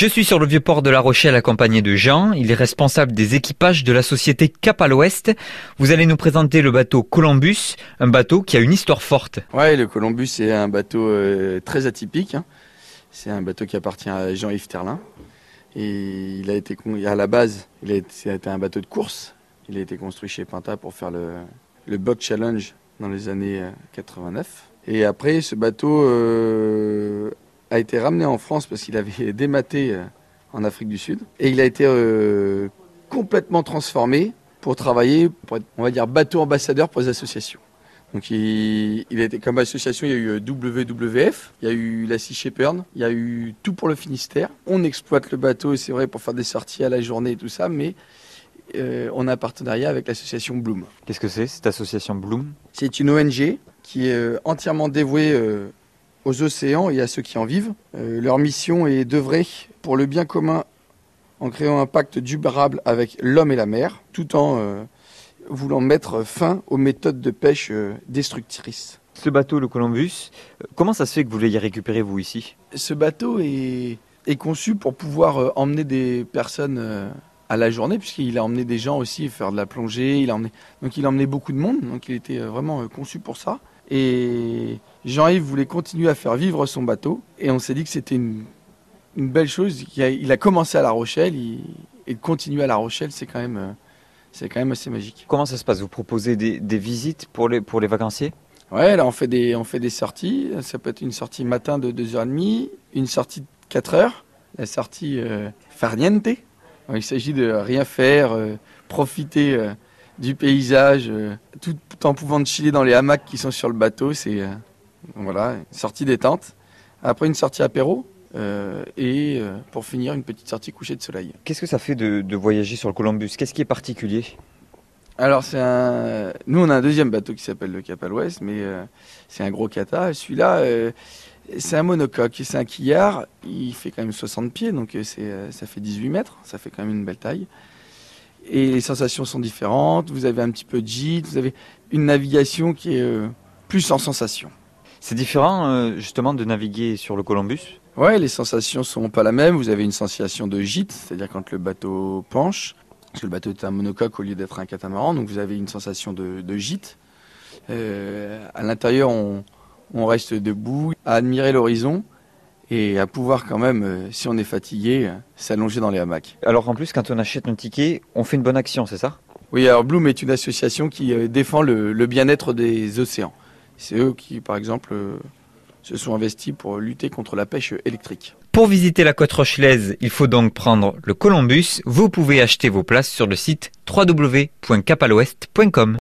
Je suis sur le vieux port de La Rochelle accompagné de Jean. Il est responsable des équipages de la société Cap à l'Ouest. Vous allez nous présenter le bateau Columbus, un bateau qui a une histoire forte. Ouais, le Columbus est un bateau euh, très atypique. hein. C'est un bateau qui appartient à Jean-Yves Terlin. Et il a été, à la base, il un bateau de course. Il a été construit chez Pinta pour faire le, le Boat Challenge dans les années euh, 89. Et après, ce bateau euh, a été ramené en France parce qu'il avait dématé euh, en Afrique du Sud. Et il a été euh, complètement transformé pour travailler, pour être, on va dire, bateau ambassadeur pour les associations. Donc il, il a été comme association, il y a eu euh, WWF, il y a eu la Sea Shepherd, il y a eu tout pour le Finistère. On exploite le bateau, c'est vrai, pour faire des sorties à la journée et tout ça, mais euh, on a un partenariat avec l'association Bloom. Qu'est-ce que c'est cette association Bloom? C'est une ONG qui est entièrement dévouée euh, aux océans et à ceux qui en vivent. Euh, leur mission est d'œuvrer pour le bien commun en créant un pacte durable avec l'homme et la mer, tout en euh, voulant mettre fin aux méthodes de pêche euh, destructrices. Ce bateau, le Columbus, comment ça se fait que vous l'ayez récupéré vous ici? Ce bateau est, est conçu pour pouvoir euh, emmener des personnes euh, à la journée, puisqu'il a emmené des gens aussi faire de la plongée. Il a emmené, donc il a emmené beaucoup de monde, donc il était vraiment euh, conçu pour ça. Et Jean-Yves voulait continuer à faire vivre son bateau, et on s'est dit que c'était une, une belle chose. Il a, il a commencé à La Rochelle, il- et de continuer à La Rochelle, c'est quand même, euh, c'est quand même assez magique. Comment ça se passe? Vous proposez des, des visites pour les, pour les vacanciers? Ouais, là on fait des on fait des sorties. Ça peut être une sortie matin de 2h30, une sortie de 4h, la sortie euh, farniente. Il s'agit de rien faire, euh, profiter euh, du paysage, euh, tout en pouvant chiller dans les hamacs qui sont sur le bateau. C'est euh, voilà, une sortie détente. Après une sortie apéro euh, et euh, pour finir une petite sortie coucher de soleil. Qu'est-ce que ça fait de, de voyager sur le Columbus? Qu'est-ce qui est particulier? Alors c'est un. Nous on a un deuxième bateau qui s'appelle le Cap à l'Ouest, mais euh, c'est un gros cata. Celui-là, euh, c'est un monocoque, c'est un quillard. Il fait quand même 60 pieds, donc c'est, euh, ça fait 18 mètres. Ça fait quand même une belle taille. Et les sensations sont différentes. Vous avez un petit peu de gîte, vous avez une navigation qui est euh, plus en sensation. C'est différent euh, justement de naviguer sur le Columbus? Ouais, les sensations sont pas la même. Vous avez une sensation de gîte, c'est-à-dire quand le bateau penche, parce que le bateau est un monocoque au lieu d'être un catamaran, donc vous avez une sensation de, de gîte. Euh, à l'intérieur, on, on reste debout, à admirer l'horizon et à pouvoir quand même, euh, si on est fatigué, s'allonger dans les hamacs. Alors en plus, quand on achète un ticket, on fait une bonne action, c'est ça? Oui, alors Bloom est une association qui euh, défend le, le bien-être des océans. C'est eux qui, par exemple, euh, se sont investis pour lutter contre la pêche électrique. Pour visiter la côte rochelaise, il faut donc prendre le Columbus. Vous pouvez acheter vos places sur le site www.capalouest.com.